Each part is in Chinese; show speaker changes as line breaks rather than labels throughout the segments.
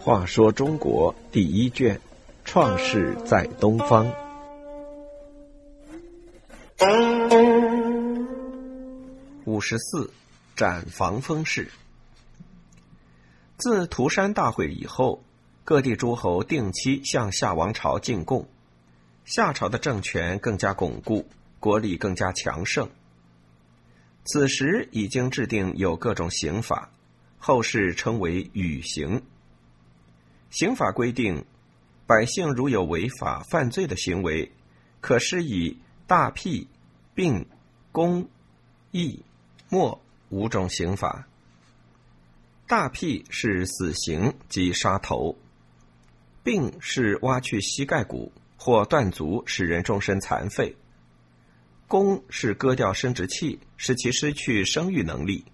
话说中国第一卷，创世在东方。五十四，斩防风氏。自涂山大会以后，各地诸侯定期向夏王朝进贡，夏朝的政权更加巩固，国力更加强盛。此时已经制定有各种刑法，后世称为禹刑。刑法规定，百姓如有违法犯罪的行为，可施以大辟、并、公、义。末五种刑法。大辟是死刑即杀头，病是挖去膝盖骨或断足，使人终身残废。公是割掉生殖器，使其失去生育能力。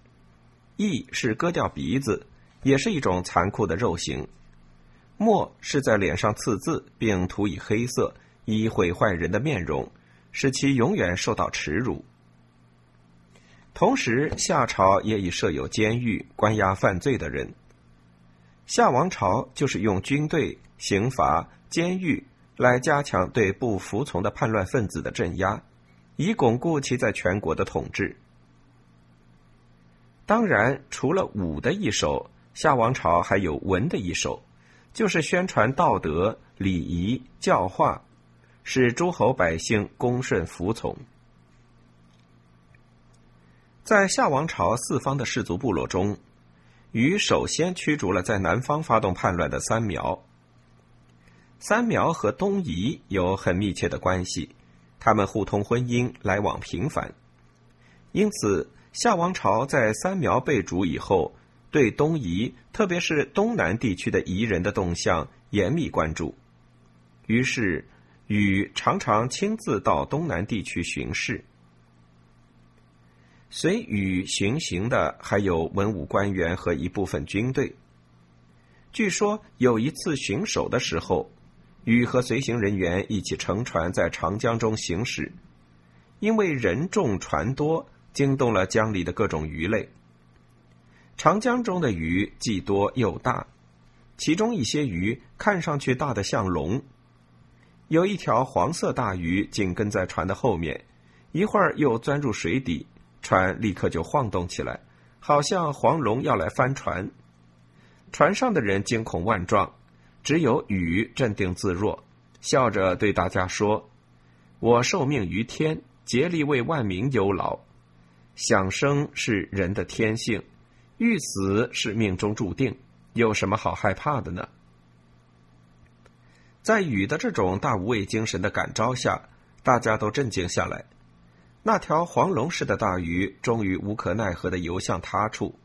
义是割掉鼻子，也是一种残酷的肉刑。墨是在脸上刺字，并涂以黑色，以毁坏人的面容，使其永远受到耻辱。同时，夏朝也已设有监狱，关押犯罪的人。夏王朝就是用军队、刑罚、监狱来加强对不服从的叛乱分子的镇压，以巩固其在全国的统治。当然，除了武的一手，夏王朝还有文的一手，就是宣传道德、礼仪、教化，使诸侯百姓恭顺服从。在夏王朝四方的氏族部落中，禹首先驱逐了在南方发动叛乱的三苗。三苗和东夷有很密切的关系，他们互通婚姻，来往频繁。因此，夏王朝在三苗被逐以后，对东夷，特别是东南地区的夷人的动向严密关注。于是，禹常常亲自到东南地区巡视。随禹巡行的还有文武官员和一部分军队。据说有一次巡守的时候，禹和随行人员一起乘船在长江中行驶，因为人众船多，惊动了江里的各种鱼类。长江中的鱼既多又大，其中一些鱼看上去大的像龙。有一条黄色大鱼紧跟在船的后面，一会儿又钻入水底。船立刻就晃动起来，好像黄龙要来翻船。船上的人惊恐万状，只有禹镇定自若，笑着对大家说：“我受命于天，竭力为万民忧劳。想生是人的天性，欲死是命中注定，有什么好害怕的呢？”在禹的这种大无畏精神的感召下，大家都镇静下来。那条黄龙似的大鱼终于无可奈何的游向他处，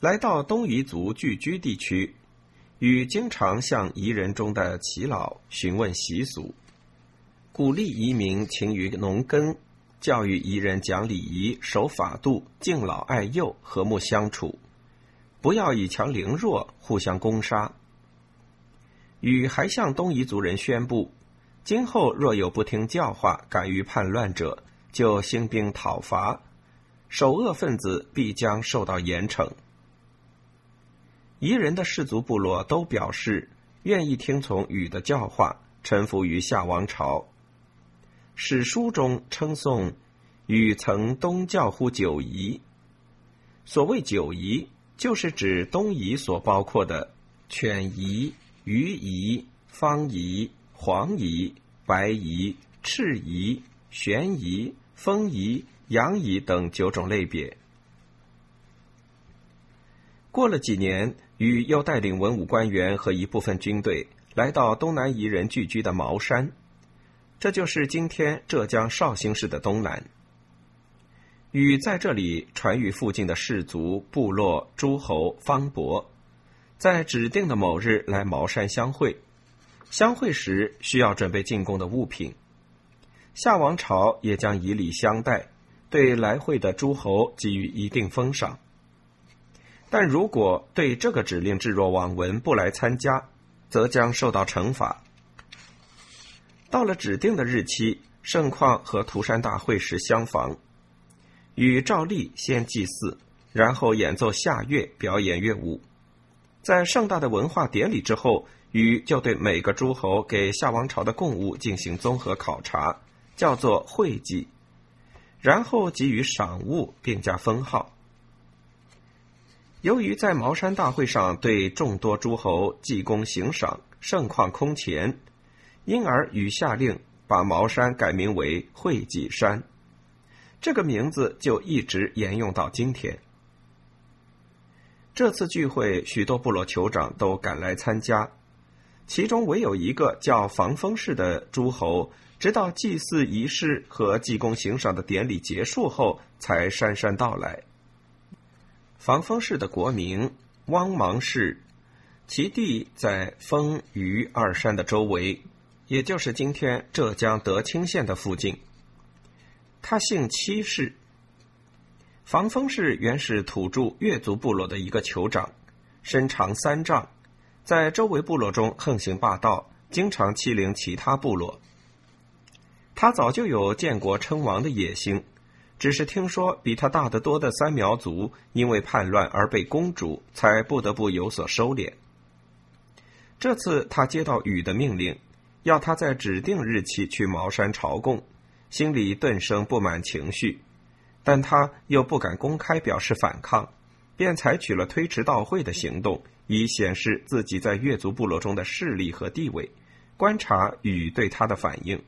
来到东夷族聚居地区，禹经常向彝人中的耆老询问习俗，鼓励移民勤于农耕，教育彝人讲礼仪、守法度、敬老爱幼、和睦相处，不要以强凌弱，互相攻杀。禹还向东夷族人宣布。今后若有不听教化、敢于叛乱者，就兴兵讨伐，首恶分子必将受到严惩。夷人的氏族部落都表示愿意听从禹的教化，臣服于夏王朝。史书中称颂禹曾东教乎九夷，所谓九夷，就是指东夷所包括的犬夷、鱼夷、方夷。黄夷、白夷、赤夷、玄夷、风夷、阳夷等九种类别。过了几年，禹又带领文武官员和一部分军队来到东南夷人聚居的茅山，这就是今天浙江绍兴市的东南。禹在这里传谕附近的氏族、部落、诸侯、方伯，在指定的某日来茅山相会。相会时需要准备进贡的物品，夏王朝也将以礼相待，对来会的诸侯给予一定封赏。但如果对这个指令置若罔闻，不来参加，则将受到惩罚。到了指定的日期，盛况和涂山大会时相仿，禹照例先祭祀，然后演奏下乐，表演乐舞。在盛大的文化典礼之后，禹就对每个诸侯给夏王朝的贡物进行综合考察，叫做会稽，然后给予赏物，并加封号。由于在茅山大会上对众多诸侯济功行赏，盛况空前，因而禹下令把茅山改名为会稽山。这个名字就一直沿用到今天。这次聚会，许多部落酋长都赶来参加，其中唯有一个叫防风氏的诸侯，直到祭祀仪式和济功行赏的典礼结束后，才姗姗到来。防风氏的国名汪芒氏，其地在丰余二山的周围，也就是今天浙江德清县的附近。他姓戚氏，防风氏原是土著越族部落的一个酋长，身长三丈，在周围部落中横行霸道，经常欺凌其他部落。他早就有建国称王的野心，只是听说比他大得多的三苗族因为叛乱而被公主，才不得不有所收敛。这次他接到禹的命令，要他在指定日期去茅山朝贡。心里顿生不满情绪，但他又不敢公开表示反抗，便采取了推迟到会的行动，以显示自己在越族部落中的势力和地位，观察禹对他的反应。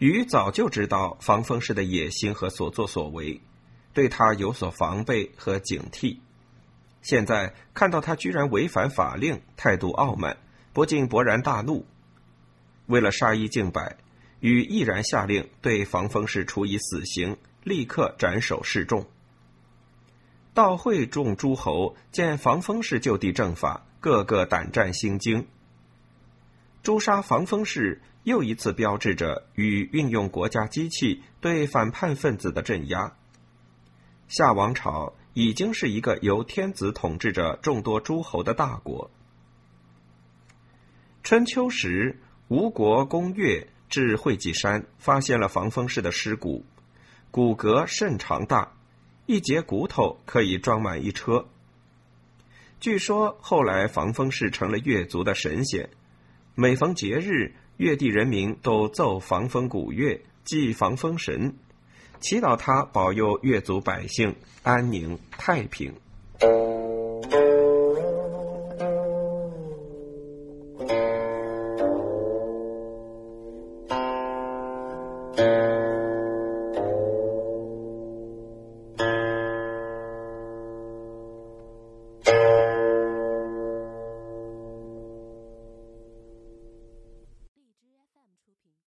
禹早就知道防风氏的野心和所作所为，对他有所防备和警惕。现在看到他居然违反法令，态度傲慢，不禁勃然大怒。为了杀一儆百。禹毅然下令对防风氏处以死刑，立刻斩首示众。到会众诸侯见防风氏就地正法，个个胆战心惊。诛杀防风氏又一次标志着禹运用国家机器对反叛分子的镇压。夏王朝已经是一个由天子统治着众多诸侯的大国。春秋时，吴国攻越。至会稽山，发现了防风氏的尸骨，骨骼甚长大，一节骨头可以装满一车。据说后来防风氏成了越族的神仙，每逢节日，越地人民都奏防风鼓乐，祭防风神，祈祷他保佑越族百姓安宁太平。